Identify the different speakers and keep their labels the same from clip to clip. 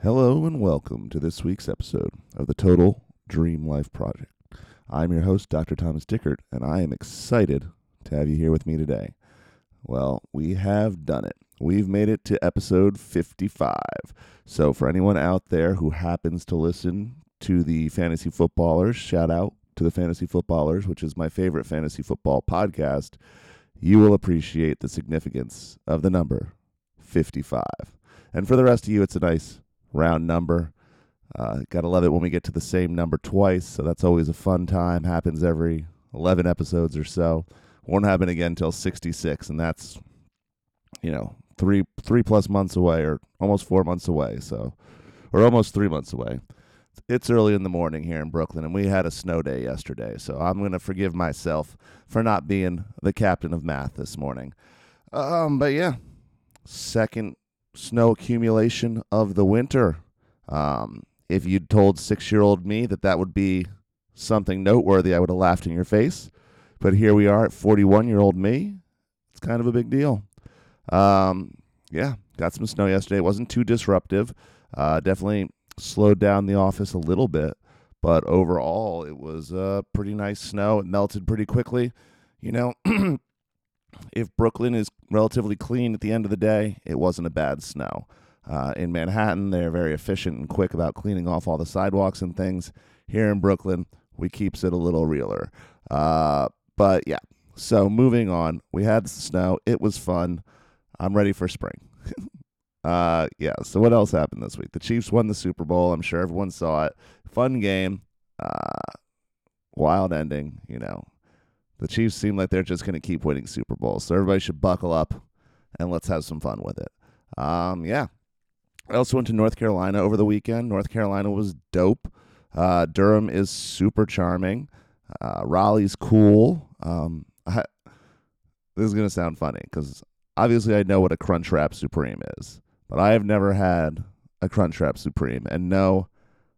Speaker 1: Hello and welcome to this week's episode of the Total Dream Life Project. I'm your host, Dr. Thomas Dickert, and I am excited to have you here with me today. Well, we have done it. We've made it to episode 55. So, for anyone out there who happens to listen to the Fantasy Footballers, shout out to the Fantasy Footballers, which is my favorite fantasy football podcast. You will appreciate the significance of the number 55. And for the rest of you, it's a nice round number. Uh, gotta love it when we get to the same number twice. So that's always a fun time. Happens every 11 episodes or so. Won't happen again until 66, and that's, you know, three three plus months away, or almost four months away. So, or almost three months away. It's early in the morning here in Brooklyn, and we had a snow day yesterday. So I'm gonna forgive myself for not being the captain of math this morning. Um, but yeah, second snow accumulation of the winter. Um, if you'd told six year old me that that would be something noteworthy, I would have laughed in your face. But here we are at 41 year old me. It's kind of a big deal. Um, yeah, got some snow yesterday. It wasn't too disruptive. Uh, definitely slowed down the office a little bit, but overall, it was uh, pretty nice snow. It melted pretty quickly. You know, if Brooklyn is relatively clean at the end of the day, it wasn't a bad snow. Uh, in Manhattan, they're very efficient and quick about cleaning off all the sidewalks and things. Here in Brooklyn, we keeps it a little realer. Uh, but yeah, so moving on, we had snow. It was fun. I'm ready for spring. uh, yeah. So what else happened this week? The Chiefs won the Super Bowl. I'm sure everyone saw it. Fun game. Uh, wild ending. You know, the Chiefs seem like they're just going to keep winning Super Bowls. So everybody should buckle up and let's have some fun with it. Um, yeah. I also went to North Carolina over the weekend. North Carolina was dope. Uh, Durham is super charming. Uh, Raleigh's cool. Um, I, this is going to sound funny because obviously I know what a Crunchwrap Supreme is, but I have never had a Crunchwrap Supreme. And no,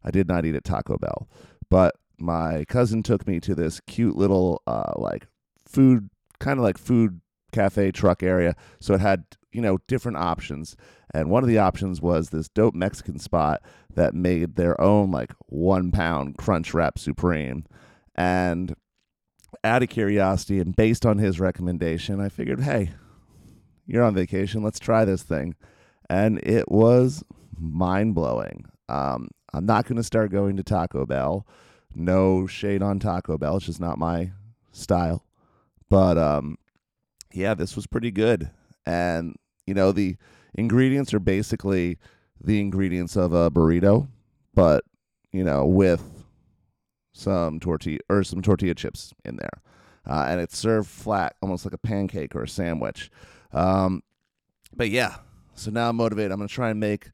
Speaker 1: I did not eat at Taco Bell. But my cousin took me to this cute little uh, like food kind of like food cafe truck area so it had you know different options. And one of the options was this dope mexican spot that made their own like one pound crunch wrap supreme. And out of curiosity and based on his recommendation i figured hey you're on vacation let's try this thing. And it was mind-blowing. Um, i'm not going to start going to taco bell no shade on Taco Bell. It's just not my style. But um, yeah, this was pretty good. And, you know, the ingredients are basically the ingredients of a burrito, but, you know, with some tortilla or some tortilla chips in there. Uh, and it's served flat, almost like a pancake or a sandwich. Um, but yeah, so now I'm motivated. I'm going to try and make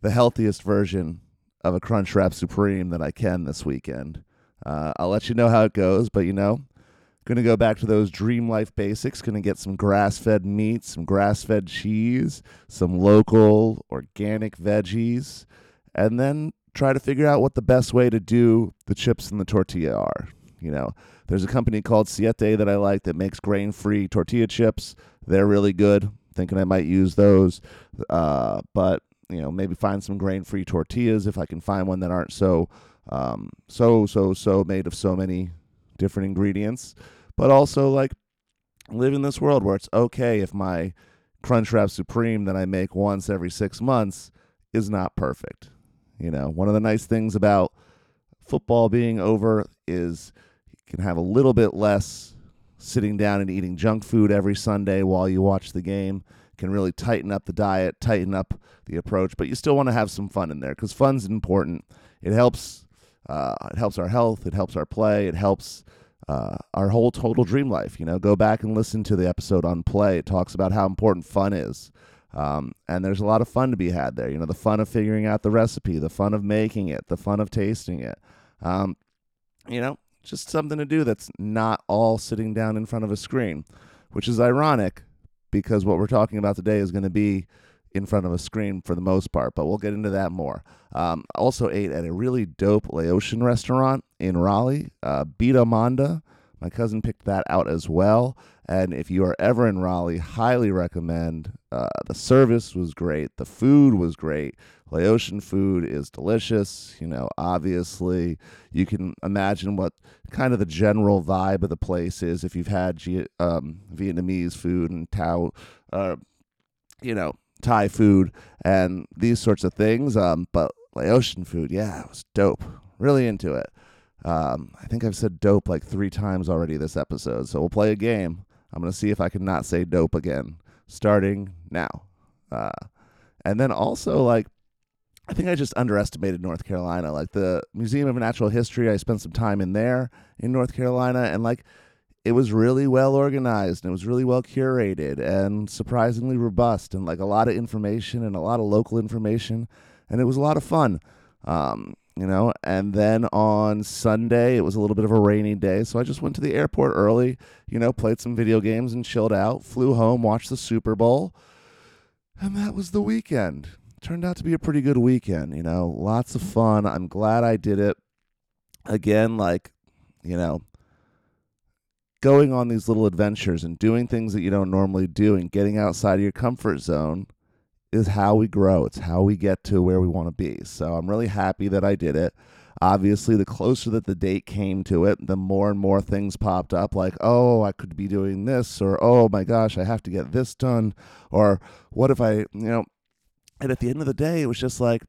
Speaker 1: the healthiest version of a Crunchwrap Supreme that I can this weekend. Uh, I'll let you know how it goes, but you know, gonna go back to those dream life basics. Gonna get some grass fed meat, some grass fed cheese, some local organic veggies, and then try to figure out what the best way to do the chips and the tortilla are. You know, there's a company called Siete that I like that makes grain free tortilla chips. They're really good. Thinking I might use those. Uh, but you know, maybe find some grain-free tortillas if I can find one that aren't so, um, so, so, so made of so many different ingredients. But also, like, live in this world where it's okay if my Crunchwrap Supreme that I make once every six months is not perfect. You know, one of the nice things about football being over is you can have a little bit less sitting down and eating junk food every Sunday while you watch the game can really tighten up the diet, tighten up the approach, but you still want to have some fun in there because fun's important. It helps. Uh, it helps our health. It helps our play. It helps uh, our whole total dream life. You know, go back and listen to the episode on play. It talks about how important fun is. Um, and there's a lot of fun to be had there. You know, the fun of figuring out the recipe, the fun of making it, the fun of tasting it. Um, you know, just something to do that's not all sitting down in front of a screen, which is ironic because what we're talking about today is going to be in front of a screen for the most part, but we'll get into that more. Um, also ate at a really dope Laotian restaurant in Raleigh, uh, Bida Manda. My cousin picked that out as well, And if you are ever in Raleigh, highly recommend. Uh, the service was great. The food was great. Laotian food is delicious. You know, obviously, you can imagine what kind of the general vibe of the place is if you've had um, Vietnamese food and Tao, uh, you know, Thai food and these sorts of things. Um, but Laotian food, yeah, it was dope. Really into it. Um, I think I've said dope like three times already this episode, so we'll play a game. I'm gonna see if I can not say dope again, starting now. Uh, and then also like I think I just underestimated North Carolina. Like the Museum of Natural History, I spent some time in there in North Carolina, and like it was really well organized and it was really well curated and surprisingly robust and like a lot of information and a lot of local information, and it was a lot of fun. Um, you know, and then on Sunday it was a little bit of a rainy day, so I just went to the airport early, you know, played some video games and chilled out, flew home, watched the Super Bowl, and that was the weekend turned out to be a pretty good weekend, you know, lots of fun. I'm glad I did it. Again, like, you know, going on these little adventures and doing things that you don't normally do and getting outside of your comfort zone is how we grow. It's how we get to where we want to be. So I'm really happy that I did it. Obviously, the closer that the date came to it, the more and more things popped up like, oh, I could be doing this, or oh my gosh, I have to get this done, or what if I, you know, and at the end of the day, it was just like,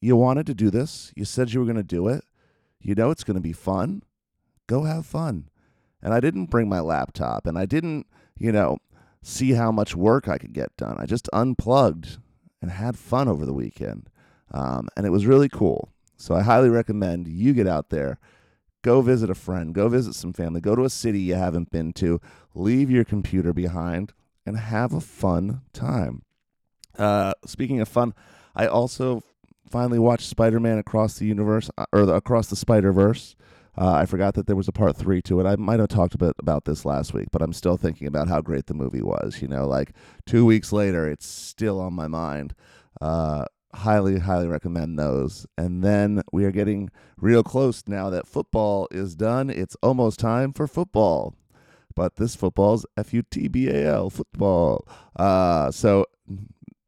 Speaker 1: you wanted to do this. You said you were going to do it. You know it's going to be fun. Go have fun. And I didn't bring my laptop and I didn't, you know, see how much work I could get done. I just unplugged and had fun over the weekend. Um, and it was really cool. So I highly recommend you get out there, go visit a friend, go visit some family, go to a city you haven't been to, leave your computer behind, and have a fun time. Uh, speaking of fun, I also finally watched Spider-Man Across the Universe uh, or the, Across the Spider-Verse. Uh, I forgot that there was a part three to it. I might have talked a bit about this last week, but I'm still thinking about how great the movie was. You know, like two weeks later, it's still on my mind. Uh, highly, highly recommend those. And then we are getting real close now that football is done. It's almost time for football. But this football's F U T B A L, football. Uh, so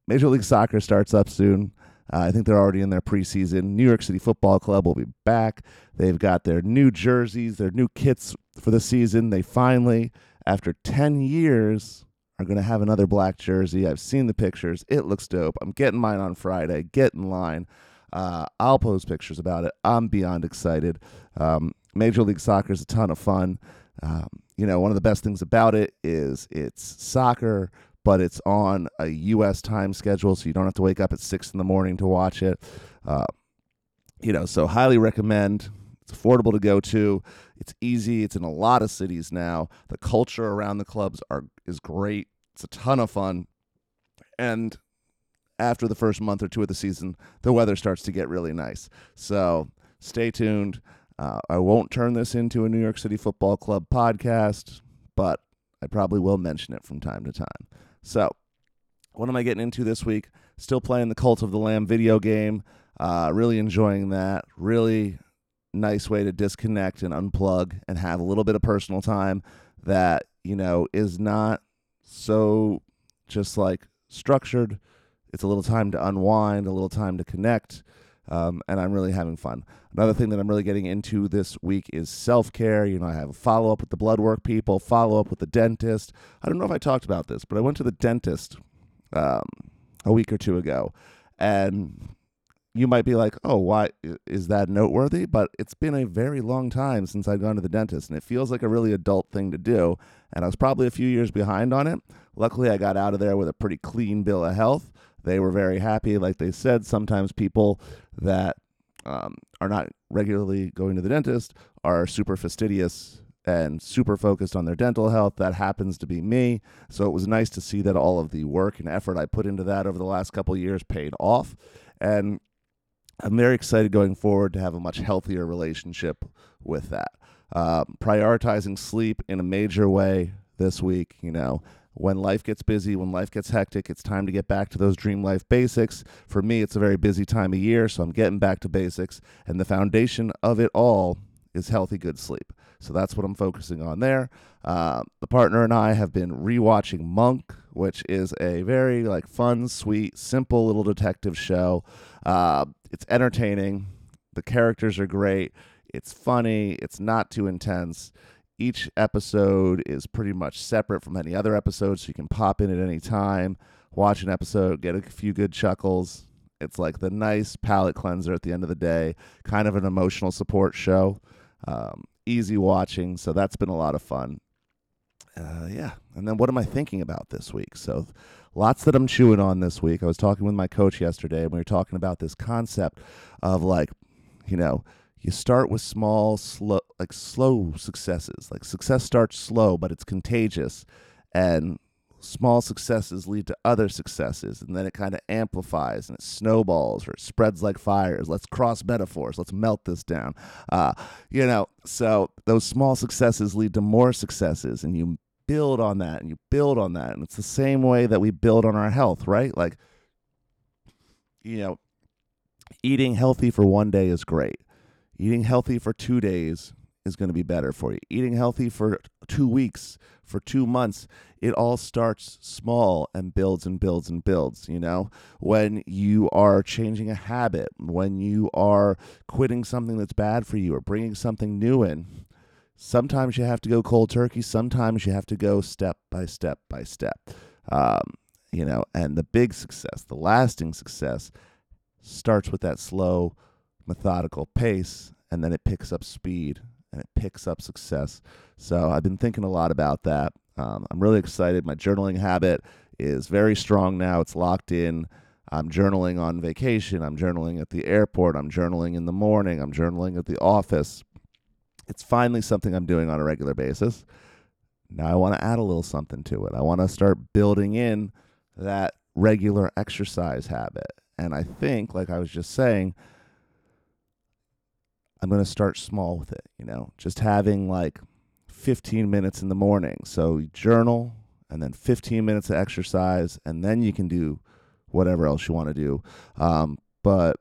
Speaker 1: Major League Soccer starts up soon. Uh, I think they're already in their preseason. New York City Football Club will be back. They've got their new jerseys, their new kits for the season. They finally, after 10 years, are going to have another black jersey. I've seen the pictures. It looks dope. I'm getting mine on Friday. Get in line. Uh, I'll post pictures about it. I'm beyond excited. Um, Major League Soccer is a ton of fun. Um, you know, one of the best things about it is it's soccer but it's on a U.S. time schedule, so you don't have to wake up at six in the morning to watch it. Uh, you know, so highly recommend. It's affordable to go to. It's easy. It's in a lot of cities now. The culture around the clubs are is great. It's a ton of fun, and after the first month or two of the season, the weather starts to get really nice. So stay tuned. Uh, I won't turn this into a New York City Football Club podcast, but I probably will mention it from time to time. So, what am I getting into this week? Still playing the Cult of the Lamb video game. Uh, really enjoying that. Really nice way to disconnect and unplug and have a little bit of personal time that, you know, is not so just like structured. It's a little time to unwind, a little time to connect. Um, and I'm really having fun. Another thing that I'm really getting into this week is self care. You know, I have a follow up with the blood work people, follow up with the dentist. I don't know if I talked about this, but I went to the dentist um, a week or two ago, and you might be like, "Oh, why is that noteworthy?" But it's been a very long time since I've gone to the dentist, and it feels like a really adult thing to do. And I was probably a few years behind on it. Luckily, I got out of there with a pretty clean bill of health. They were very happy. Like they said, sometimes people that um, are not regularly going to the dentist are super fastidious and super focused on their dental health. That happens to be me. So it was nice to see that all of the work and effort I put into that over the last couple years paid off. And I'm very excited going forward to have a much healthier relationship with that. Uh, prioritizing sleep in a major way this week, you know, when life gets busy, when life gets hectic, it's time to get back to those dream life basics. For me, it's a very busy time of year, so I'm getting back to basics. And the foundation of it all is healthy, good sleep. So that's what I'm focusing on there. Uh, the partner and I have been rewatching Monk, which is a very like fun, sweet, simple little detective show. Uh, it's entertaining. The characters are great. It's funny. It's not too intense. Each episode is pretty much separate from any other episode, so you can pop in at any time, watch an episode, get a few good chuckles. It's like the nice palate cleanser at the end of the day, kind of an emotional support show. Um, easy watching, so that's been a lot of fun. Uh, yeah, and then what am I thinking about this week? So, lots that I'm chewing on this week. I was talking with my coach yesterday, and we were talking about this concept of like, you know, you start with small, slow, like slow successes. Like success starts slow, but it's contagious, and small successes lead to other successes, and then it kind of amplifies and it snowballs or it spreads like fires. Let's cross metaphors. Let's melt this down. Uh, you know, so those small successes lead to more successes, and you build on that and you build on that, and it's the same way that we build on our health, right? Like, you know, eating healthy for one day is great Eating healthy for two days is going to be better for you. Eating healthy for two weeks, for two months, it all starts small and builds and builds and builds. You know, when you are changing a habit, when you are quitting something that's bad for you or bringing something new in, sometimes you have to go cold turkey, sometimes you have to go step by step by step. Um, you know, and the big success, the lasting success, starts with that slow, methodical pace and then it picks up speed and it picks up success. So I've been thinking a lot about that. Um, I'm really excited. My journaling habit is very strong now. It's locked in. I'm journaling on vacation. I'm journaling at the airport. I'm journaling in the morning. I'm journaling at the office. It's finally something I'm doing on a regular basis. Now I want to add a little something to it. I want to start building in that regular exercise habit. And I think, like I was just saying, I'm going to start small with it, you know, just having like 15 minutes in the morning. So journal and then 15 minutes of exercise, and then you can do whatever else you want to do. Um, but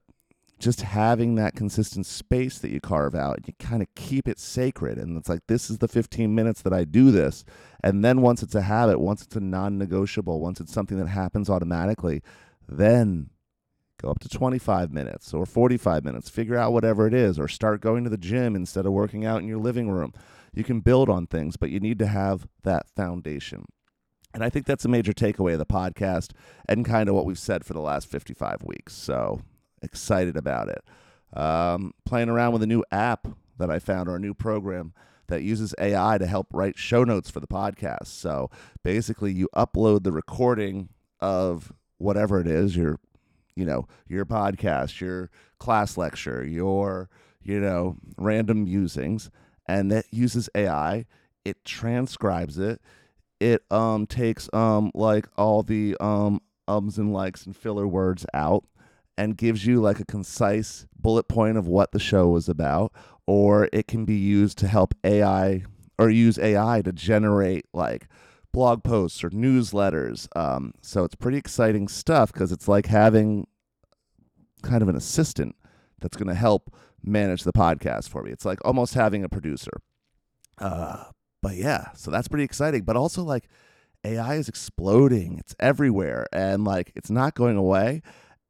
Speaker 1: just having that consistent space that you carve out, you kind of keep it sacred. And it's like, this is the 15 minutes that I do this. And then once it's a habit, once it's a non negotiable, once it's something that happens automatically, then Go up to 25 minutes or 45 minutes. Figure out whatever it is, or start going to the gym instead of working out in your living room. You can build on things, but you need to have that foundation. And I think that's a major takeaway of the podcast and kind of what we've said for the last 55 weeks. So excited about it. Um, playing around with a new app that I found or a new program that uses AI to help write show notes for the podcast. So basically, you upload the recording of whatever it is, your you know, your podcast, your class lecture, your, you know, random musings, and that uses AI. It transcribes it. It um takes um like all the um ums and likes and filler words out and gives you like a concise bullet point of what the show was about or it can be used to help AI or use AI to generate like blog posts or newsletters. Um, so it's pretty exciting stuff because it's like having kind of an assistant that's going to help manage the podcast for me. It's like almost having a producer. Uh, but yeah, so that's pretty exciting. But also, like, AI is exploding, it's everywhere, and like, it's not going away.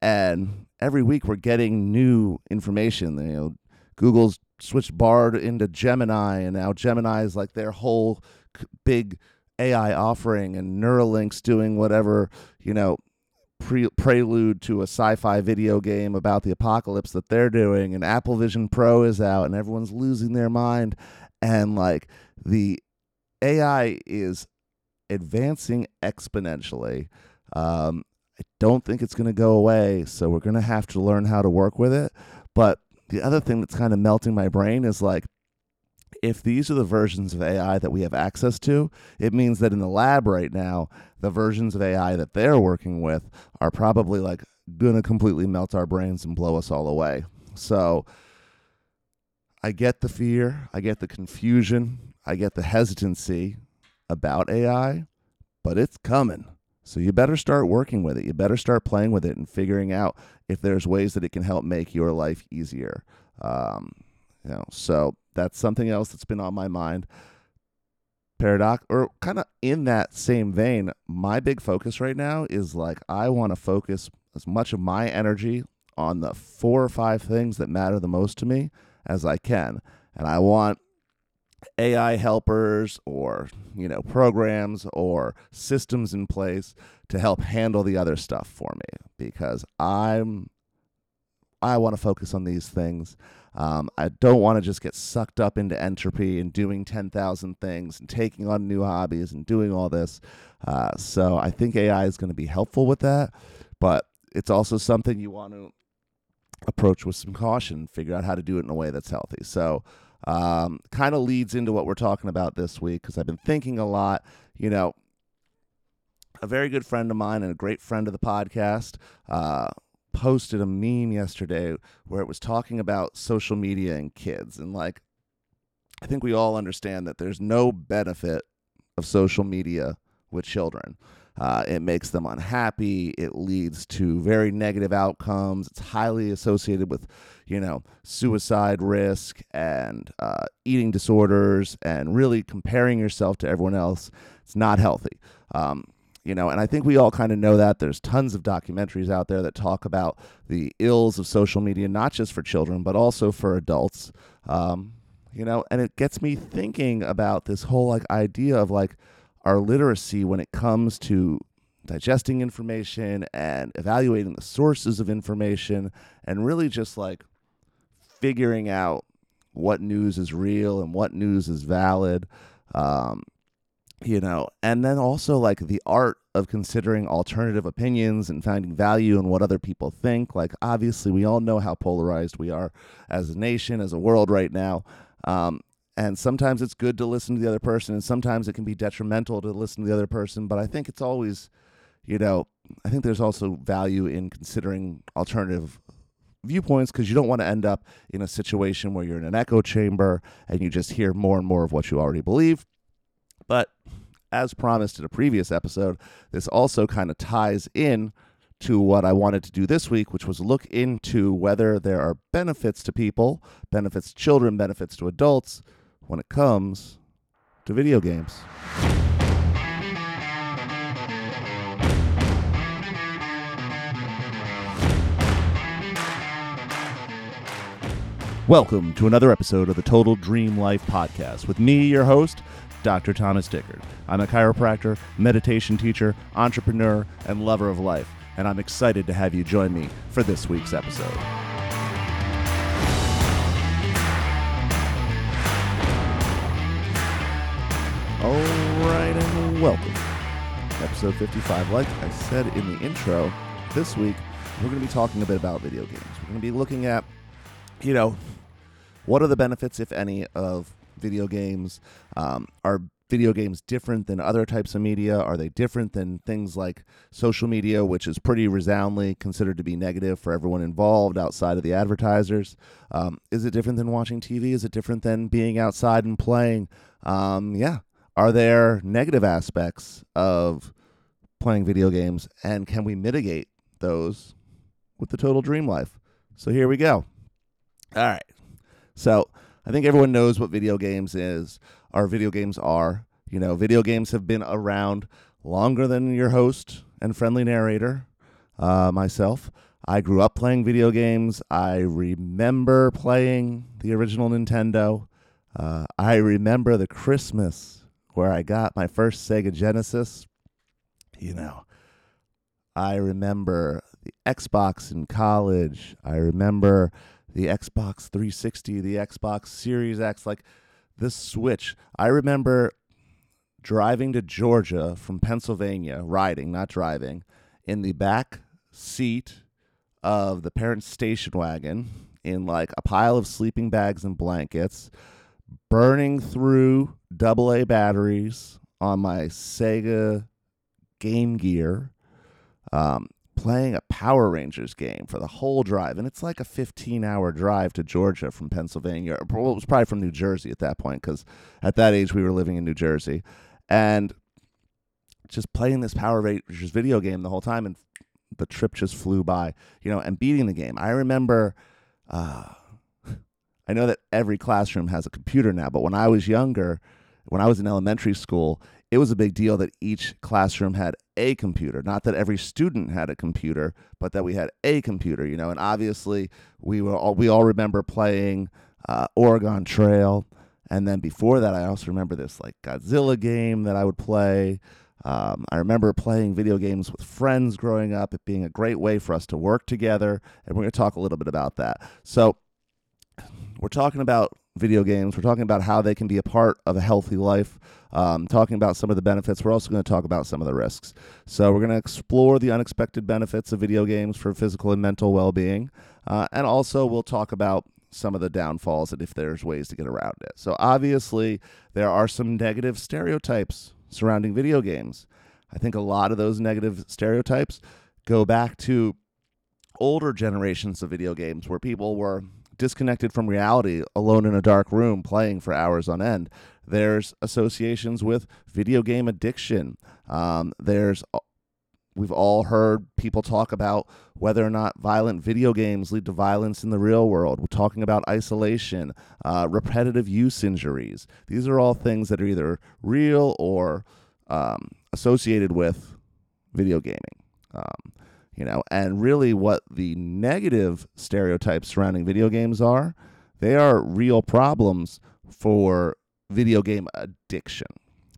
Speaker 1: And every week we're getting new information. You know, Google's switched Bard into Gemini, and now Gemini is like their whole big AI offering, and Neuralink's doing whatever, you know, pre- prelude to a sci-fi video game about the apocalypse that they're doing and Apple Vision Pro is out and everyone's losing their mind and like the AI is advancing exponentially. Um, I don't think it's going to go away, so we're going to have to learn how to work with it. But the other thing that's kind of melting my brain is like if these are the versions of AI that we have access to, it means that in the lab right now, the versions of AI that they're working with are probably like going to completely melt our brains and blow us all away. So I get the fear, I get the confusion, I get the hesitancy about AI, but it's coming. So you better start working with it. You better start playing with it and figuring out if there's ways that it can help make your life easier. Um, you know, so that's something else that's been on my mind. Paradox, or kind of in that same vein, my big focus right now is like I want to focus as much of my energy on the four or five things that matter the most to me as I can. And I want AI helpers or, you know, programs or systems in place to help handle the other stuff for me because I'm I want to focus on these things. Um, I don't want to just get sucked up into entropy and doing 10,000 things and taking on new hobbies and doing all this. Uh, so I think AI is going to be helpful with that, but it's also something you want to approach with some caution, figure out how to do it in a way that's healthy. So, um, kind of leads into what we're talking about this week because I've been thinking a lot. You know, a very good friend of mine and a great friend of the podcast uh, posted a meme yesterday where it was talking about social media and kids. And like, I think we all understand that there's no benefit of social media with children. Uh, it makes them unhappy. It leads to very negative outcomes. It's highly associated with, you know, suicide risk and uh, eating disorders and really comparing yourself to everyone else. It's not healthy. Um, you know, and I think we all kind of know that. There's tons of documentaries out there that talk about the ills of social media, not just for children, but also for adults. Um, you know, and it gets me thinking about this whole like idea of like our literacy when it comes to digesting information and evaluating the sources of information and really just like figuring out what news is real and what news is valid. Um, you know, and then also like the art of considering alternative opinions and finding value in what other people think. Like, obviously, we all know how polarized we are as a nation, as a world right now. Um, and sometimes it's good to listen to the other person, and sometimes it can be detrimental to listen to the other person. But I think it's always, you know, I think there's also value in considering alternative viewpoints because you don't want to end up in a situation where you're in an echo chamber and you just hear more and more of what you already believe. But as promised in a previous episode, this also kind of ties in to what I wanted to do this week, which was look into whether there are benefits to people, benefits to children, benefits to adults when it comes to video games. Welcome to another episode of the Total Dream Life podcast with me, your host, Dr. Thomas Dickard. I'm a chiropractor, meditation teacher, entrepreneur, and lover of life, and I'm excited to have you join me for this week's episode. All right, and welcome. Episode 55. Like I said in the intro, this week we're going to be talking a bit about video games. We're going to be looking at, you know, what are the benefits, if any, of video games? Um, are video games different than other types of media? Are they different than things like social media, which is pretty resoundingly considered to be negative for everyone involved outside of the advertisers? Um, is it different than watching TV? Is it different than being outside and playing? Um, yeah. Are there negative aspects of playing video games, and can we mitigate those with the Total Dream Life? So here we go. All right. So I think everyone knows what video games is. Our video games are. You know, video games have been around longer than your host and friendly narrator, uh, myself. I grew up playing video games. I remember playing the original Nintendo. Uh, I remember the Christmas where I got my first Sega Genesis. You know, I remember the Xbox in college. I remember the Xbox 360, the Xbox Series X, like this Switch. I remember driving to Georgia from Pennsylvania, riding, not driving, in the back seat of the parents' station wagon in like a pile of sleeping bags and blankets, burning through AA batteries on my Sega Game Gear. Um, playing a Power Rangers game for the whole drive, and it's like a 15 hour drive to Georgia from Pennsylvania. Well, it was probably from New Jersey at that point because at that age we were living in New Jersey, and just playing this Power Rangers video game the whole time, and the trip just flew by, you know, and beating the game. I remember, uh, I know that every classroom has a computer now, but when I was younger, when I was in elementary school, it was a big deal that each classroom had a computer. Not that every student had a computer, but that we had a computer, you know. And obviously, we were all, we all remember playing uh, Oregon Trail. And then before that, I also remember this like Godzilla game that I would play. Um, I remember playing video games with friends growing up, it being a great way for us to work together. And we're going to talk a little bit about that. So, we're talking about video games. We're talking about how they can be a part of a healthy life. Um, talking about some of the benefits. We're also going to talk about some of the risks. So we're going to explore the unexpected benefits of video games for physical and mental well-being, uh, and also we'll talk about some of the downfalls and if there's ways to get around it. So obviously there are some negative stereotypes surrounding video games. I think a lot of those negative stereotypes go back to older generations of video games where people were disconnected from reality, alone in a dark room, playing for hours on end. There's associations with video game addiction. Um, there's we've all heard people talk about whether or not violent video games lead to violence in the real world. We're talking about isolation, uh, repetitive use injuries. These are all things that are either real or um, associated with video gaming. Um, you know and really what the negative stereotypes surrounding video games are they are real problems for video game addiction.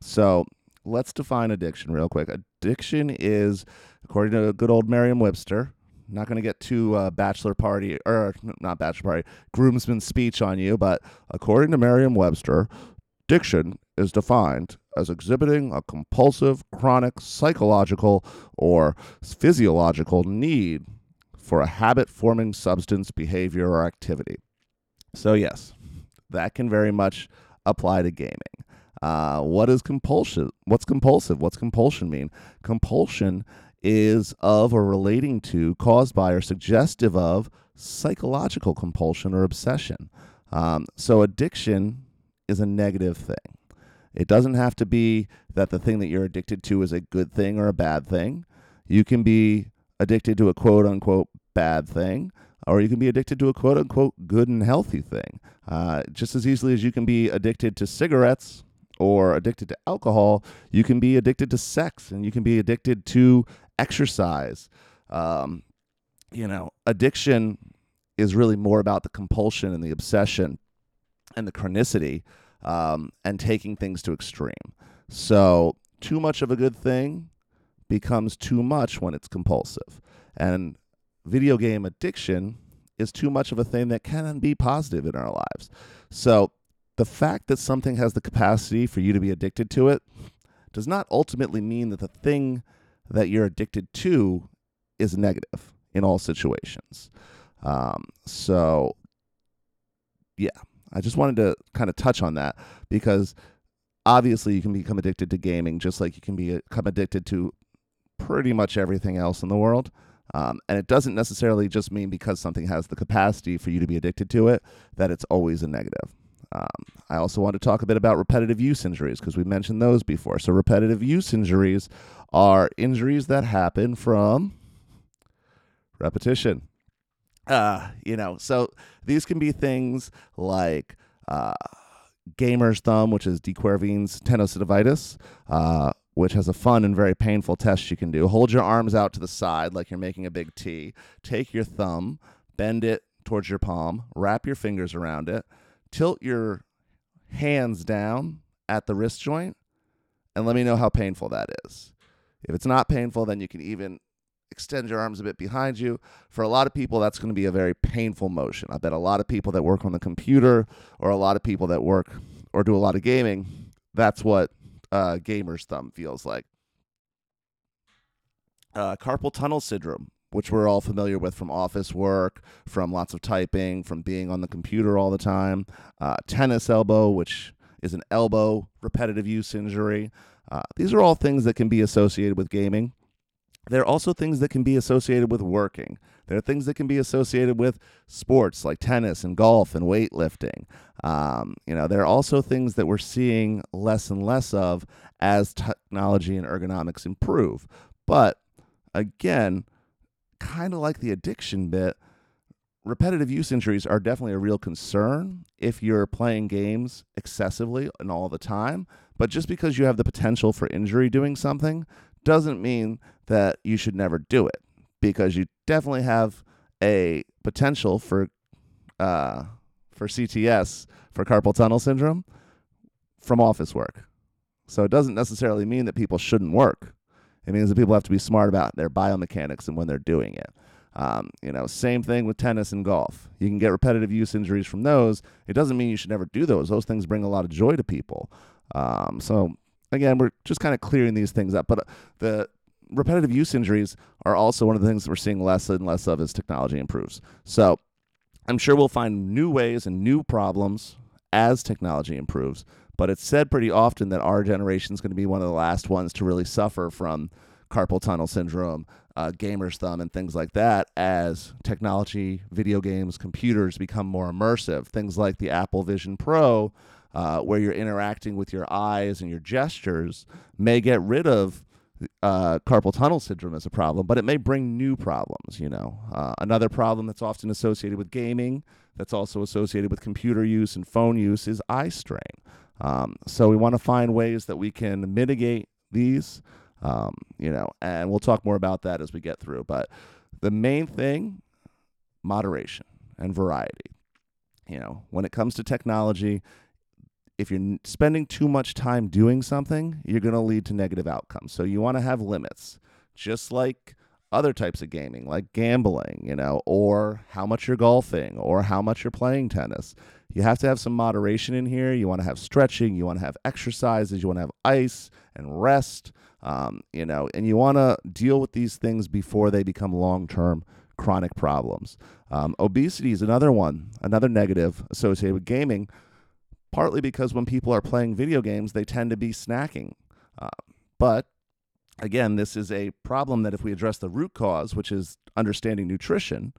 Speaker 1: So let's define addiction real quick. Addiction is according to good old merriam-webster not going to get too uh, bachelor party or not bachelor party groomsman speech on you but according to merriam-webster addiction is defined as exhibiting a compulsive, chronic, psychological, or physiological need for a habit forming substance, behavior, or activity. So, yes, that can very much apply to gaming. Uh, what is compulsion? What's compulsive? What's compulsion mean? Compulsion is of or relating to, caused by, or suggestive of psychological compulsion or obsession. Um, so, addiction is a negative thing. It doesn't have to be that the thing that you're addicted to is a good thing or a bad thing. You can be addicted to a quote unquote bad thing, or you can be addicted to a quote unquote good and healthy thing. Uh, just as easily as you can be addicted to cigarettes or addicted to alcohol, you can be addicted to sex and you can be addicted to exercise. Um, you know, addiction is really more about the compulsion and the obsession and the chronicity um, and taking things to extreme. So, too much of a good thing becomes too much when it's compulsive. And video game addiction is too much of a thing that can be positive in our lives. So, the fact that something has the capacity for you to be addicted to it does not ultimately mean that the thing that you're addicted to is negative in all situations. Um, so, yeah, I just wanted to kind of touch on that because obviously you can become addicted to gaming just like you can become addicted to pretty much everything else in the world. Um, and it doesn't necessarily just mean because something has the capacity for you to be addicted to it that it's always a negative. Um, I also want to talk a bit about repetitive use injuries because we mentioned those before. So, repetitive use injuries are injuries that happen from repetition. Uh, you know, so these can be things like uh, gamer's thumb, which is de Quervain's tenosynovitis, uh, which has a fun and very painful test you can do. Hold your arms out to the side like you're making a big T. Take your thumb, bend it towards your palm, wrap your fingers around it, tilt your hands down at the wrist joint, and let me know how painful that is. If it's not painful, then you can even extend your arms a bit behind you. For a lot of people, that's going to be a very painful motion. I bet a lot of people that work on the computer or a lot of people that work or do a lot of gaming, that's what uh, gamer's thumb feels like. Uh, carpal tunnel syndrome, which we're all familiar with from office work, from lots of typing, from being on the computer all the time. Uh, tennis elbow, which is an elbow repetitive use injury. Uh, these are all things that can be associated with gaming. There are also things that can be associated with working. There are things that can be associated with sports like tennis and golf and weightlifting. Um, you know, there are also things that we're seeing less and less of as technology and ergonomics improve. But again, kind of like the addiction bit, repetitive use injuries are definitely a real concern if you're playing games excessively and all the time. But just because you have the potential for injury doing something doesn't mean that you should never do it because you definitely have a potential for uh, for CTS for carpal tunnel syndrome from office work. So it doesn't necessarily mean that people shouldn't work. It means that people have to be smart about their biomechanics and when they're doing it. Um, you know, same thing with tennis and golf. You can get repetitive use injuries from those. It doesn't mean you should never do those. Those things bring a lot of joy to people. Um, so again, we're just kind of clearing these things up. But uh, the repetitive use injuries are also one of the things that we're seeing less and less of as technology improves. So I'm sure we'll find new ways and new problems as technology improves. But it's said pretty often that our generation is going to be one of the last ones to really suffer from carpal tunnel syndrome, uh, gamer's thumb, and things like that as technology, video games, computers become more immersive. Things like the Apple Vision Pro, uh, where you're interacting with your eyes and your gestures, may get rid of uh, carpal tunnel syndrome as a problem, but it may bring new problems. You know, uh, another problem that's often associated with gaming, that's also associated with computer use and phone use, is eye strain. Um, so we want to find ways that we can mitigate these. Um, you know, and we'll talk more about that as we get through. But the main thing, moderation and variety. You know, when it comes to technology, if you're spending too much time doing something, you're going to lead to negative outcomes. So you want to have limits, just like other types of gaming, like gambling, you know, or how much you're golfing or how much you're playing tennis. You have to have some moderation in here. You want to have stretching, you want to have exercises, you want to have ice and rest, um, you know, and you want to deal with these things before they become long term chronic problems. Um, obesity is another one, another negative associated with gaming partly because when people are playing video games, they tend to be snacking. Uh, but again, this is a problem that if we address the root cause, which is understanding nutrition,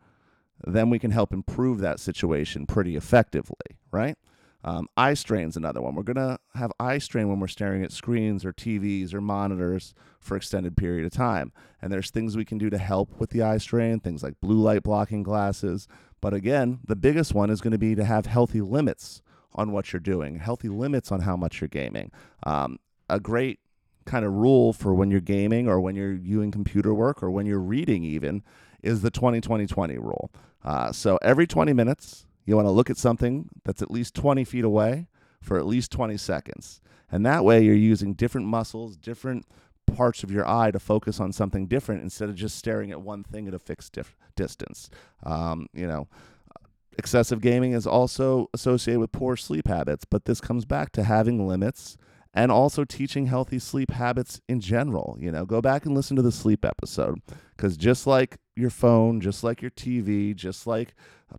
Speaker 1: then we can help improve that situation pretty effectively, right? Um, eye strain's another one. We're going to have eye strain when we're staring at screens or TVs or monitors for extended period of time. And there's things we can do to help with the eye strain, things like blue light blocking glasses. But again, the biggest one is going to be to have healthy limits on what you're doing, healthy limits on how much you're gaming. Um, a great kind of rule for when you're gaming or when you're doing computer work or when you're reading even is the 20 20 20 rule. Uh, so every 20 minutes, you want to look at something that's at least 20 feet away for at least 20 seconds. And that way you're using different muscles, different parts of your eye to focus on something different instead of just staring at one thing at a fixed dif- distance. Um, you know, excessive gaming is also associated with poor sleep habits, but this comes back to having limits and also teaching healthy sleep habits in general. You know, go back and listen to the sleep episode because just like your phone, just like your TV, just like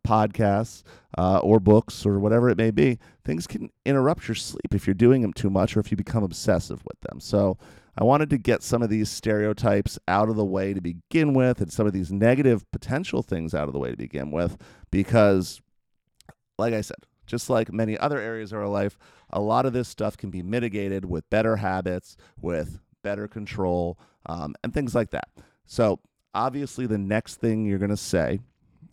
Speaker 1: podcasts uh, or books or whatever it may be, things can interrupt your sleep if you're doing them too much or if you become obsessive with them. So, I wanted to get some of these stereotypes out of the way to begin with and some of these negative potential things out of the way to begin with because, like I said, just like many other areas of our life, a lot of this stuff can be mitigated with better habits, with better control, um, and things like that. So, obviously, the next thing you're going to say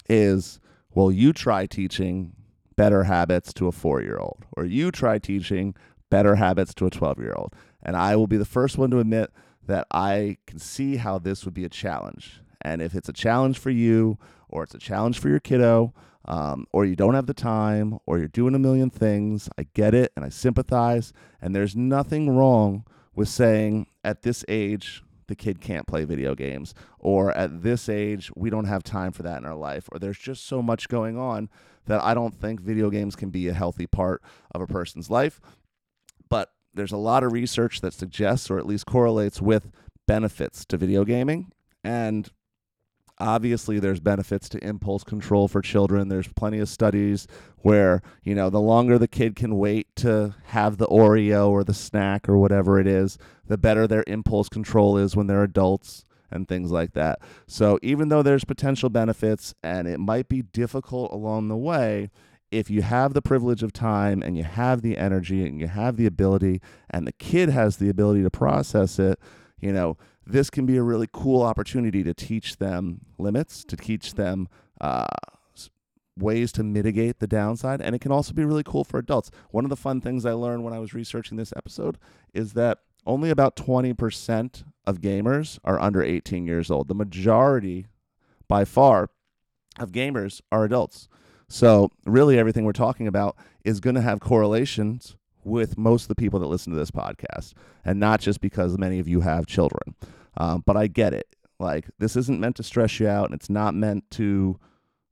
Speaker 1: is, well, you try teaching better habits to a four year old, or you try teaching better habits to a 12 year old. And I will be the first one to admit that I can see how this would be a challenge. And if it's a challenge for you, or it's a challenge for your kiddo, um, or you don't have the time, or you're doing a million things, I get it and I sympathize. And there's nothing wrong with saying at this age, the kid can't play video games, or at this age, we don't have time for that in our life, or there's just so much going on that I don't think video games can be a healthy part of a person's life. There's a lot of research that suggests or at least correlates with benefits to video gaming. And obviously there's benefits to impulse control for children there's plenty of studies where you know the longer the kid can wait to have the oreo or the snack or whatever it is the better their impulse control is when they're adults and things like that so even though there's potential benefits and it might be difficult along the way if you have the privilege of time and you have the energy and you have the ability and the kid has the ability to process it, you know, this can be a really cool opportunity to teach them limits, to teach them uh, ways to mitigate the downside, and it can also be really cool for adults. One of the fun things I learned when I was researching this episode is that only about 20% of gamers are under 18 years old. The majority, by far, of gamers are adults. So, really, everything we're talking about is going to have correlations with most of the people that listen to this podcast, and not just because many of you have children. Um, but I get it. Like, this isn't meant to stress you out, and it's not meant to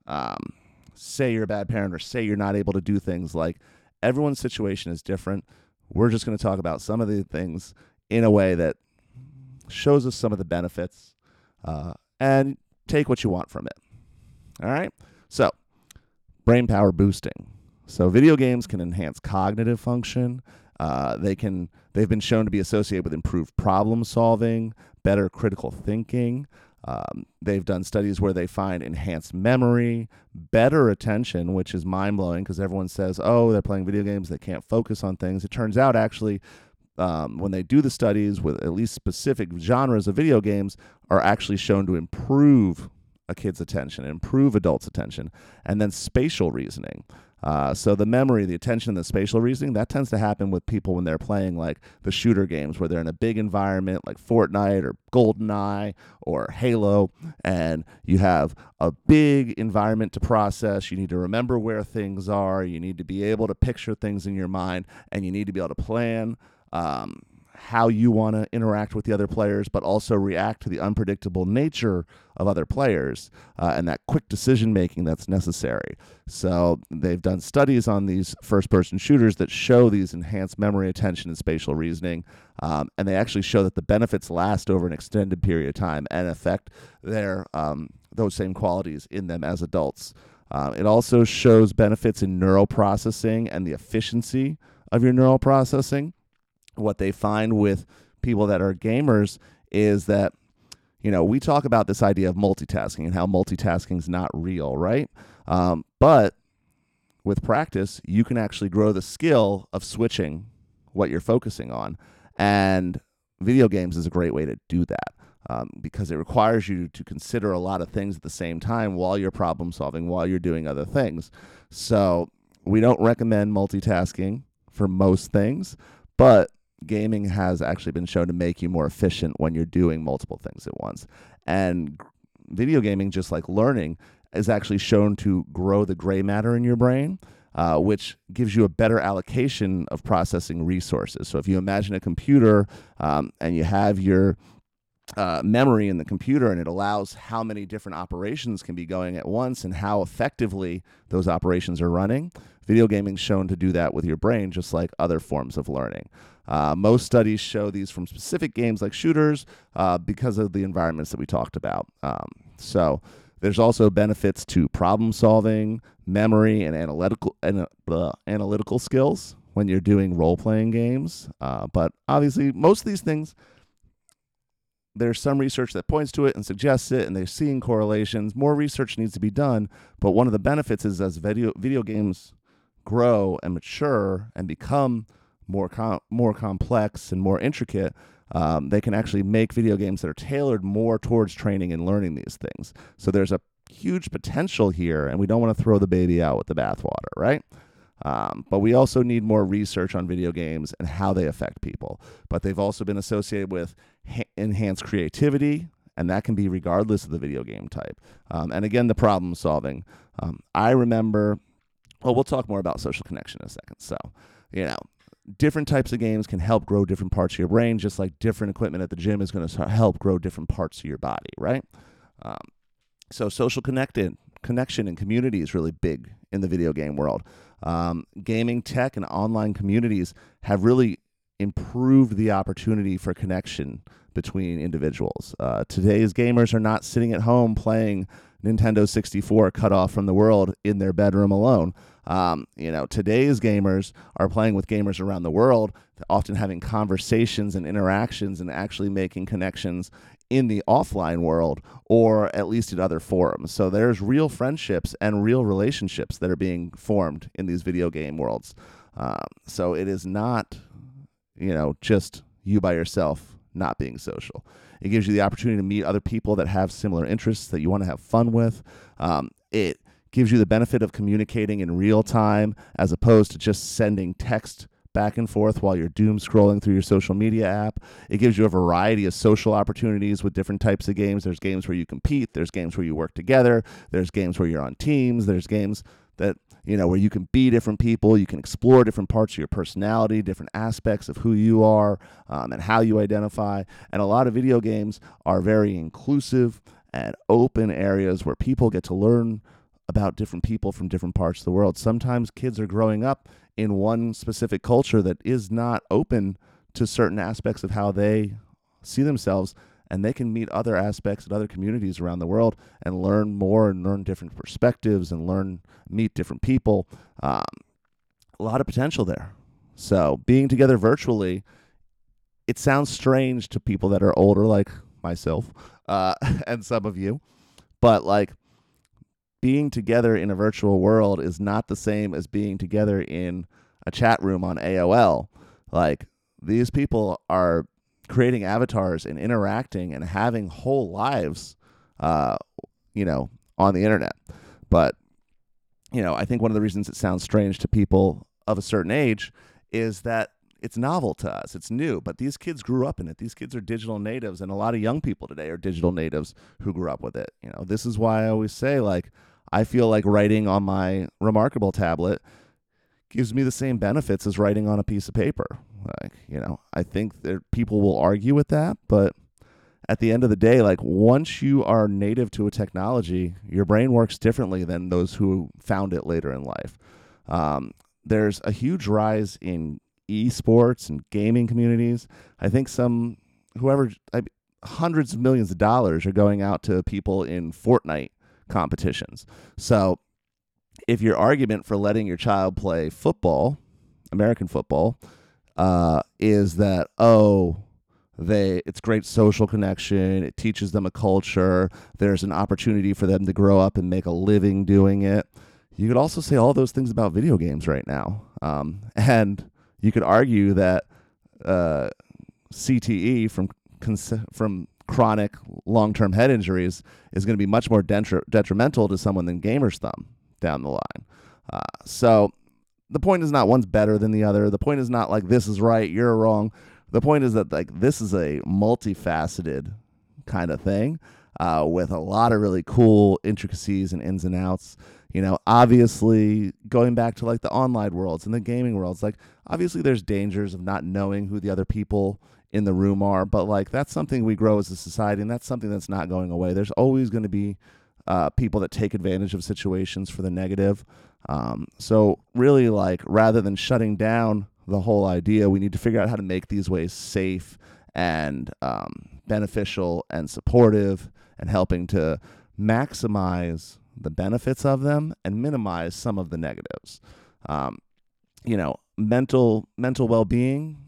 Speaker 1: um, say you're a bad parent or say you're not able to do things. Like, everyone's situation is different. We're just going to talk about some of the things in a way that shows us some of the benefits uh, and take what you want from it. All right. So, brain power boosting. So, video games can enhance cognitive function. Uh, they can. They've been shown to be associated with improved problem solving, better critical thinking. Um, they've done studies where they find enhanced memory, better attention, which is mind blowing because everyone says, oh, they're playing video games, they can't focus on things. It turns out actually, um, when they do the studies with at least specific genres of video games, are actually shown to improve a kid's attention, improve adults' attention, and then spatial reasoning. Uh, so the memory, the attention, the spatial reasoning that tends to happen with people when they're playing like the shooter games where they're in a big environment like Fortnite or GoldenEye or Halo, and you have a big environment to process. You need to remember where things are. You need to be able to picture things in your mind, and you need to be able to plan. Um, how you want to interact with the other players, but also react to the unpredictable nature of other players uh, and that quick decision making that's necessary. So they've done studies on these first person shooters that show these enhanced memory, attention, and spatial reasoning. Um, and they actually show that the benefits last over an extended period of time and affect their um, those same qualities in them as adults. Uh, it also shows benefits in neural processing and the efficiency of your neural processing what they find with people that are gamers is that you know we talk about this idea of multitasking and how multitasking is not real right? Um, but with practice you can actually grow the skill of switching what you're focusing on. And video games is a great way to do that um, because it requires you to consider a lot of things at the same time while you're problem solving while you're doing other things. So we don't recommend multitasking for most things but gaming has actually been shown to make you more efficient when you're doing multiple things at once. And video gaming, just like learning, is actually shown to grow the gray matter in your brain. Uh, which gives you a better allocation of processing resources. So, if you imagine a computer um, and you have your uh, memory in the computer and it allows how many different operations can be going at once and how effectively those operations are running. Video gaming shown to do that with your brain, just like other forms of learning. Uh, most studies show these from specific games like shooters uh, because of the environments that we talked about. Um, so there's also benefits to problem solving, memory, and analytical and uh, analytical skills when you're doing role playing games. Uh, but obviously, most of these things. There's some research that points to it and suggests it, and they're seeing correlations. More research needs to be done, but one of the benefits is as video video games grow and mature and become more com- more complex and more intricate, um, they can actually make video games that are tailored more towards training and learning these things. So there's a huge potential here, and we don't want to throw the baby out with the bathwater, right? Um, but we also need more research on video games and how they affect people. But they've also been associated with ha- enhanced creativity, and that can be regardless of the video game type. Um, and again, the problem solving. Um, I remember, well, we'll talk more about social connection in a second. So, you know, different types of games can help grow different parts of your brain, just like different equipment at the gym is going to help grow different parts of your body, right? Um, so social connected connection and community is really big in the video game world. Um, gaming tech and online communities have really improved the opportunity for connection between individuals. Uh, today's gamers are not sitting at home playing Nintendo 64 cut off from the world in their bedroom alone. Um, you know, today's gamers are playing with gamers around the world, often having conversations and interactions and actually making connections in the offline world or at least in other forums. So there's real friendships and real relationships that are being formed in these video game worlds. Uh, so it is not, you know, just you by yourself not being social. It gives you the opportunity to meet other people that have similar interests that you want to have fun with. Um, it gives you the benefit of communicating in real time as opposed to just sending text back and forth while you're doom scrolling through your social media app. It gives you a variety of social opportunities with different types of games. There's games where you compete, there's games where you work together, there's games where you're on teams, there's games that you know where you can be different people you can explore different parts of your personality different aspects of who you are um, and how you identify. And a lot of video games are very inclusive and open areas where people get to learn about different people from different parts of the world. Sometimes kids are growing up in one specific culture that is not open to certain aspects of how they see themselves and they can meet other aspects and other communities around the world and learn more and learn different perspectives and learn meet different people um, a lot of potential there so being together virtually it sounds strange to people that are older like myself uh, and some of you but like being together in a virtual world is not the same as being together in a chat room on AOL. Like these people are creating avatars and interacting and having whole lives, uh, you know, on the internet. But you know, I think one of the reasons it sounds strange to people of a certain age is that it's novel to us. It's new, but these kids grew up in it. These kids are digital natives, and a lot of young people today are digital natives who grew up with it. You know, this is why I always say, like, I feel like writing on my Remarkable tablet gives me the same benefits as writing on a piece of paper. Like, you know, I think that people will argue with that, but at the end of the day, like once you are native to a technology, your brain works differently than those who found it later in life. Um, there's a huge rise in esports and gaming communities. I think some whoever I, hundreds of millions of dollars are going out to people in Fortnite competitions. So if your argument for letting your child play football, American football, uh, is that oh they it's great social connection. It teaches them a culture. There's an opportunity for them to grow up and make a living doing it. You could also say all those things about video games right now. Um, and you could argue that uh, CTE from from chronic long-term head injuries is going to be much more detri- detrimental to someone than gamer's thumb down the line. Uh, so the point is not one's better than the other. The point is not like this is right, you're wrong. The point is that like this is a multifaceted kind of thing uh, with a lot of really cool intricacies and ins and outs. You know, obviously going back to like the online worlds and the gaming worlds, like obviously there's dangers of not knowing who the other people in the room are, but like that's something we grow as a society, and that's something that's not going away. There's always going to be uh, people that take advantage of situations for the negative. Um, so really, like rather than shutting down the whole idea, we need to figure out how to make these ways safe and um, beneficial and supportive, and helping to maximize the benefits of them and minimize some of the negatives. Um, you know, mental mental well being,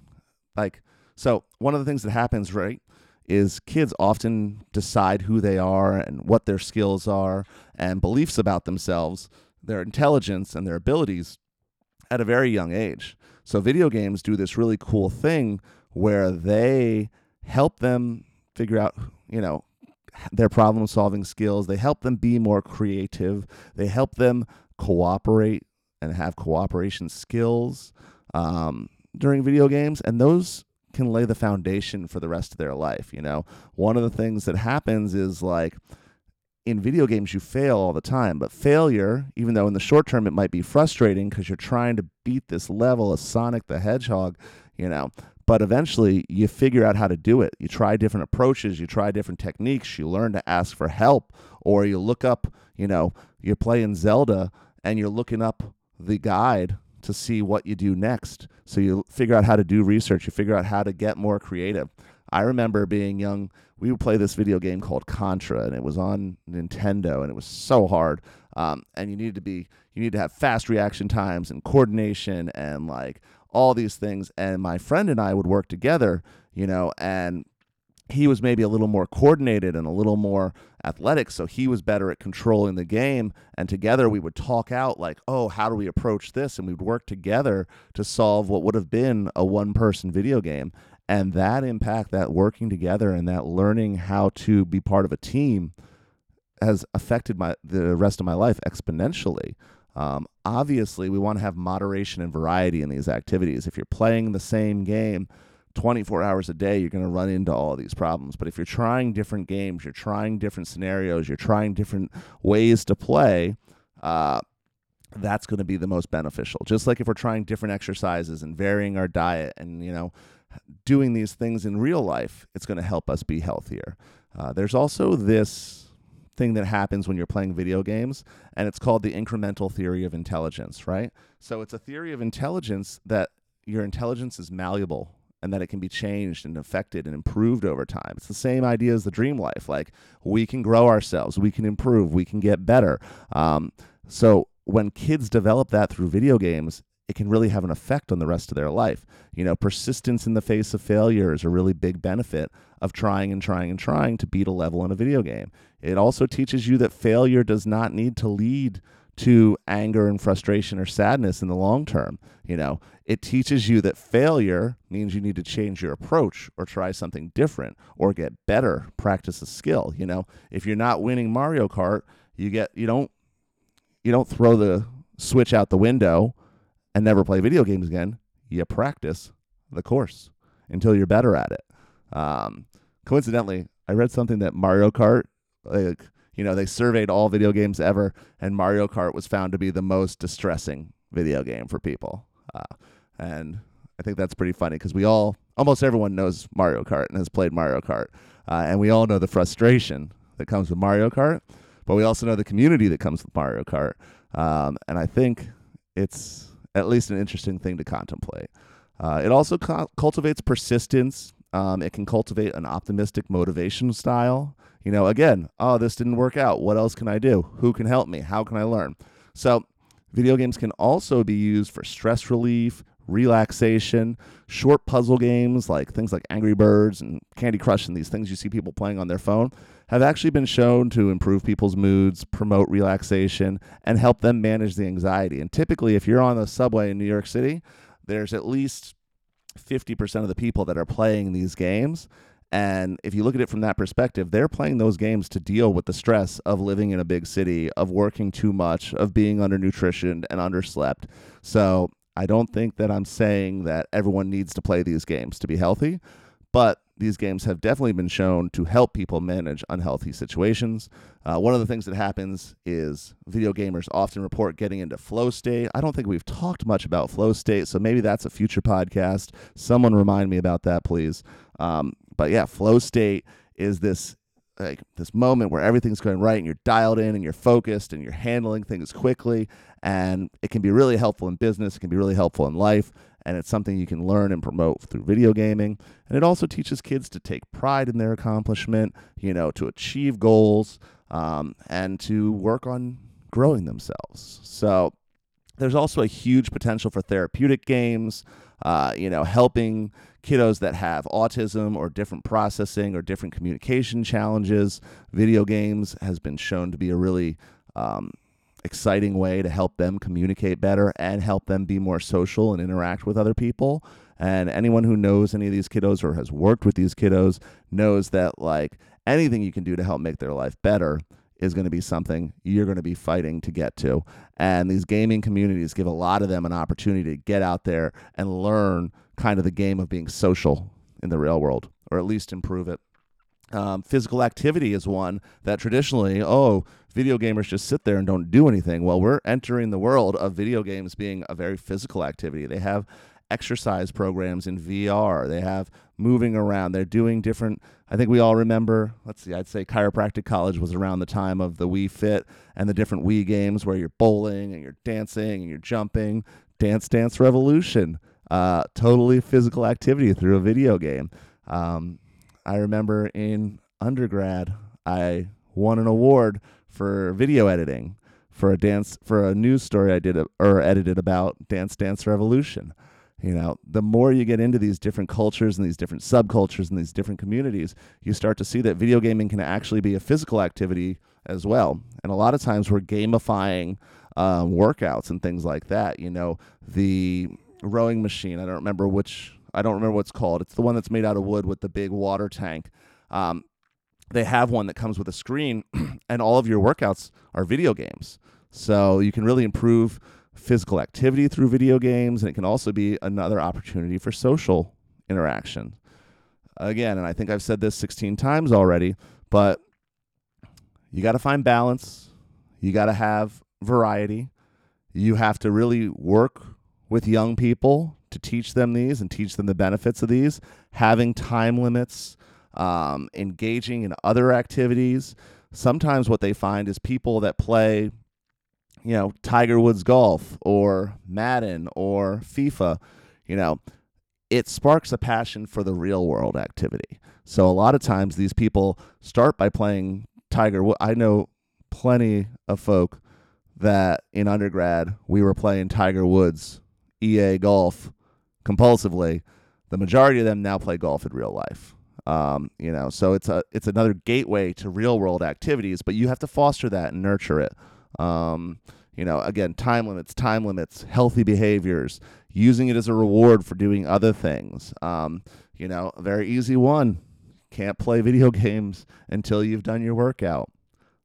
Speaker 1: like so one of the things that happens, right, is kids often decide who they are and what their skills are and beliefs about themselves, their intelligence and their abilities at a very young age. So video games do this really cool thing where they help them figure out, you know, their problem solving skills. They help them be more creative. They help them cooperate and have cooperation skills um, during video games. And those can lay the foundation for the rest of their life. You know, one of the things that happens is like in video games, you fail all the time, but failure, even though in the short term it might be frustrating because you're trying to beat this level of Sonic the Hedgehog, you know, but eventually you figure out how to do it. You try different approaches, you try different techniques, you learn to ask for help, or you look up, you know, you're playing Zelda and you're looking up the guide to see what you do next. So you figure out how to do research, you figure out how to get more creative. I remember being young, we would play this video game called Contra, and it was on Nintendo, and it was so hard. Um, and you needed to be, you need to have fast reaction times and coordination and like all these things. And my friend and I would work together, you know, and he was maybe a little more coordinated and a little more athletic so he was better at controlling the game and together we would talk out like oh how do we approach this and we'd work together to solve what would have been a one person video game and that impact that working together and that learning how to be part of a team has affected my the rest of my life exponentially. Um, obviously, we want to have moderation and variety in these activities. If you're playing the same game 24 hours a day, you're going to run into all these problems. But if you're trying different games, you're trying different scenarios, you're trying different ways to play, uh, that's going to be the most beneficial. Just like if we're trying different exercises and varying our diet and, you know, doing these things in real life, it's going to help us be healthier. Uh, there's also this thing that happens when you're playing video games, and it's called the incremental theory of intelligence, right? So it's a theory of intelligence that your intelligence is malleable and that it can be changed and affected and improved over time. It's the same idea as the dream life. Like we can grow ourselves, we can improve, we can get better. Um, so when kids develop that through video games, it can really have an effect on the rest of their life. You know, persistence in the face of failure is a really big benefit of trying and trying and trying to beat a level in a video game. It also teaches you that failure does not need to lead to anger and frustration or sadness in the long term. You know, it teaches you that failure means you need to change your approach or try something different or get better, practice a skill. You know, if you're not winning Mario Kart, you get you don't you don't throw the switch out the window and never play video games again. You practice the course until you're better at it. Um, coincidentally, I read something that Mario Kart, like, you know, they surveyed all video games ever, and Mario Kart was found to be the most distressing video game for people. Uh, and I think that's pretty funny because we all, almost everyone knows Mario Kart and has played Mario Kart. Uh, and we all know the frustration that comes with Mario Kart, but we also know the community that comes with Mario Kart. Um, and I think it's at least an interesting thing to contemplate. Uh, it also cu- cultivates persistence. Um, it can cultivate an optimistic motivation style. You know, again, oh, this didn't work out. What else can I do? Who can help me? How can I learn? So, video games can also be used for stress relief, relaxation, short puzzle games like things like Angry Birds and Candy Crush and these things you see people playing on their phone have actually been shown to improve people's moods, promote relaxation, and help them manage the anxiety. And typically, if you're on the subway in New York City, there's at least 50% of the people that are playing these games. And if you look at it from that perspective, they're playing those games to deal with the stress of living in a big city, of working too much, of being undernutritioned and underslept. So I don't think that I'm saying that everyone needs to play these games to be healthy, but these games have definitely been shown to help people manage unhealthy situations. Uh, one of the things that happens is video gamers often report getting into flow state. I don't think we've talked much about flow state, so maybe that's a future podcast. Someone remind me about that, please. Um, but yeah, flow state is this like this moment where everything's going right and you're dialed in and you're focused and you're handling things quickly and it can be really helpful in business it can be really helpful in life and it's something you can learn and promote through video gaming. And it also teaches kids to take pride in their accomplishment, you know, to achieve goals, um, and to work on growing themselves. So there's also a huge potential for therapeutic games, uh, you know, helping kiddos that have autism or different processing or different communication challenges. Video games has been shown to be a really um, exciting way to help them communicate better and help them be more social and interact with other people. And anyone who knows any of these kiddos or has worked with these kiddos knows that like anything you can do to help make their life better is going to be something you're going to be fighting to get to. And these gaming communities give a lot of them an opportunity to get out there and learn kind of the game of being social in the real world, or at least improve it. Um, physical activity is one that traditionally, oh, video gamers just sit there and don't do anything. Well, we're entering the world of video games being a very physical activity. They have exercise programs in VR. They have moving around. They're doing different. I think we all remember. Let's see. I'd say chiropractic college was around the time of the Wii Fit and the different Wii games where you're bowling and you're dancing and you're jumping. Dance Dance Revolution. Uh, totally physical activity through a video game. Um, I remember in undergrad, I won an award for video editing for a dance for a news story I did or edited about Dance Dance Revolution. You know, the more you get into these different cultures and these different subcultures and these different communities, you start to see that video gaming can actually be a physical activity as well. And a lot of times we're gamifying um, workouts and things like that. You know, the rowing machine. I don't remember which. I don't remember what's called. It's the one that's made out of wood with the big water tank. Um, they have one that comes with a screen, and all of your workouts are video games. So you can really improve physical activity through video games, and it can also be another opportunity for social interaction. Again, and I think I've said this 16 times already, but you got to find balance. You got to have variety. You have to really work with young people to teach them these and teach them the benefits of these, having time limits, um, engaging in other activities. Sometimes what they find is people that play, you know, Tiger Woods golf or Madden or FIFA, you know, it sparks a passion for the real world activity. So a lot of times these people start by playing Tiger. I know plenty of folk that in undergrad we were playing Tiger Woods EA golf compulsively. The majority of them now play golf in real life. Um, you know, so it's a it's another gateway to real world activities, but you have to foster that and nurture it. Um, you know, again, time limits, time limits, healthy behaviors, using it as a reward for doing other things. Um, you know, a very easy one. Can't play video games until you've done your workout.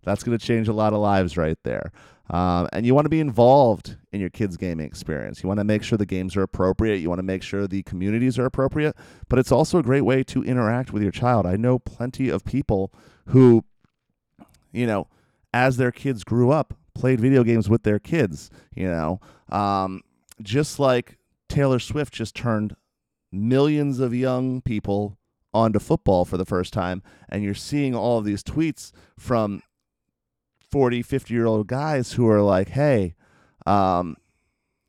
Speaker 1: That's going to change a lot of lives right there. Um, and you want to be involved in your kids' gaming experience. You want to make sure the games are appropriate. You want to make sure the communities are appropriate. But it's also a great way to interact with your child. I know plenty of people who, you know, as their kids grew up, played video games with their kids. You know, um, just like Taylor Swift just turned millions of young people onto football for the first time, and you're seeing all of these tweets from 40, 50 year old guys who are like, hey, um,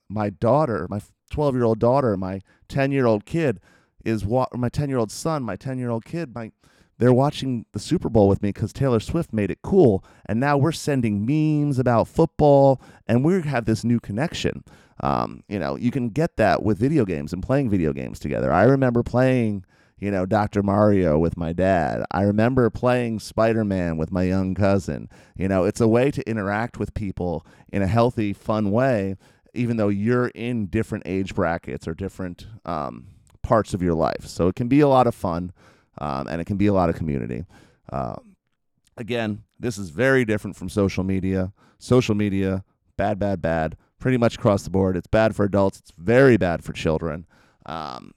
Speaker 1: my daughter, my 12 year old daughter, my 10 year old kid is wa- my 10 year old son, my 10 year old kid, my they're watching the Super Bowl with me because Taylor Swift made it cool. And now we're sending memes about football and we have this new connection. Um, you know, you can get that with video games and playing video games together. I remember playing you know, Dr. Mario with my dad. I remember playing Spider Man with my young cousin. You know, it's a way to interact with people in a healthy, fun way, even though you're in different age brackets or different um, parts of your life. So it can be a lot of fun um, and it can be a lot of community. Uh, again, this is very different from social media. Social media, bad, bad, bad, pretty much across the board. It's bad for adults, it's very bad for children. Um,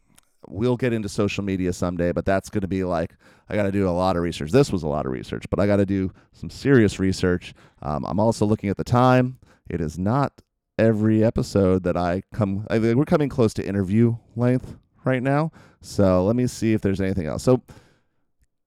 Speaker 1: we'll get into social media someday, but that's going to be like I got to do a lot of research. This was a lot of research, but I got to do some serious research. Um, I'm also looking at the time. It is not every episode that I come. I we're coming close to interview length right now, so let me see if there's anything else. So,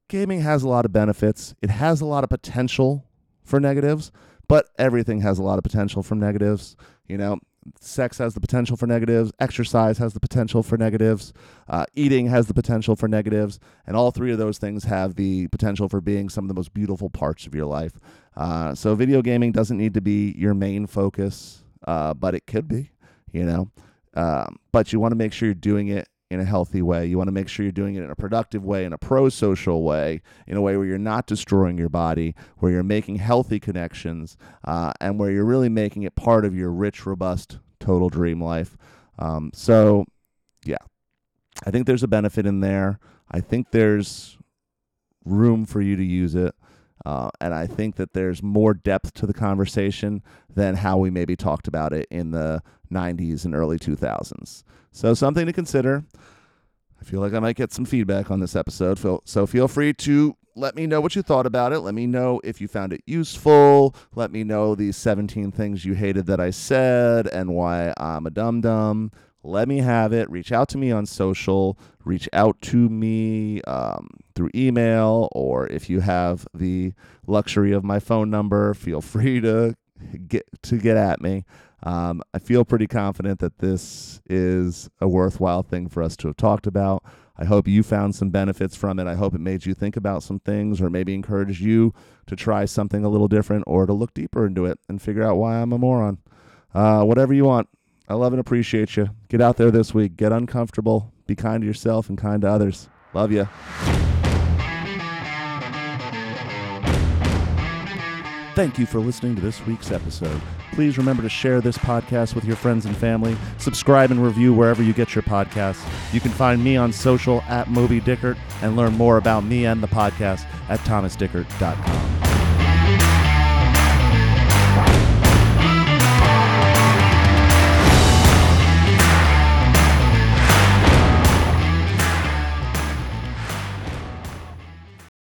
Speaker 1: gaming has a lot of benefits. It has a lot of potential for negatives, but everything has a lot of potential from negatives. You know, sex has the potential for negatives, exercise has the potential for negatives, uh, eating has the potential for negatives, and all three of those things have the potential for being some of the most beautiful parts of your life. Uh, so, video gaming doesn't need to be your main focus, uh, but it could be, you know. Um, but you want to make sure you're doing it in a healthy way. You want to make sure you're doing it in a productive way, in a pro social way, in a way where you're not destroying your body, where you're making healthy connections, uh, and where you're really making it part of your rich, robust, total dream life. Um, so, yeah, I think there's a benefit in there. I think there's room for you to use it. Uh, and I think that there's more depth to the conversation than how we maybe talked about it in the 90s and early 2000s. So, something to consider. I feel like I might get some feedback on this episode. So, feel free to let me know what you thought about it. Let me know if you found it useful. Let me know these 17 things you hated that I said and why I'm a dum dum let me have it. Reach out to me on social. Reach out to me um, through email, or if you have the luxury of my phone number, feel free to get to get at me. Um, I feel pretty confident that this is a worthwhile thing for us to have talked about. I hope you found some benefits from it. I hope it made you think about some things or maybe encouraged you to try something a little different or to look deeper into it and figure out why I'm a moron. Uh, whatever you want. I love and appreciate you. Get out there this week. Get uncomfortable. Be kind to yourself and kind to others. Love you. Thank you for listening to this week's episode. Please remember to share this podcast with your friends and family. Subscribe and review wherever you get your podcasts. You can find me on social at Moby Dickert and learn more about me and the podcast at thomasdickert.com.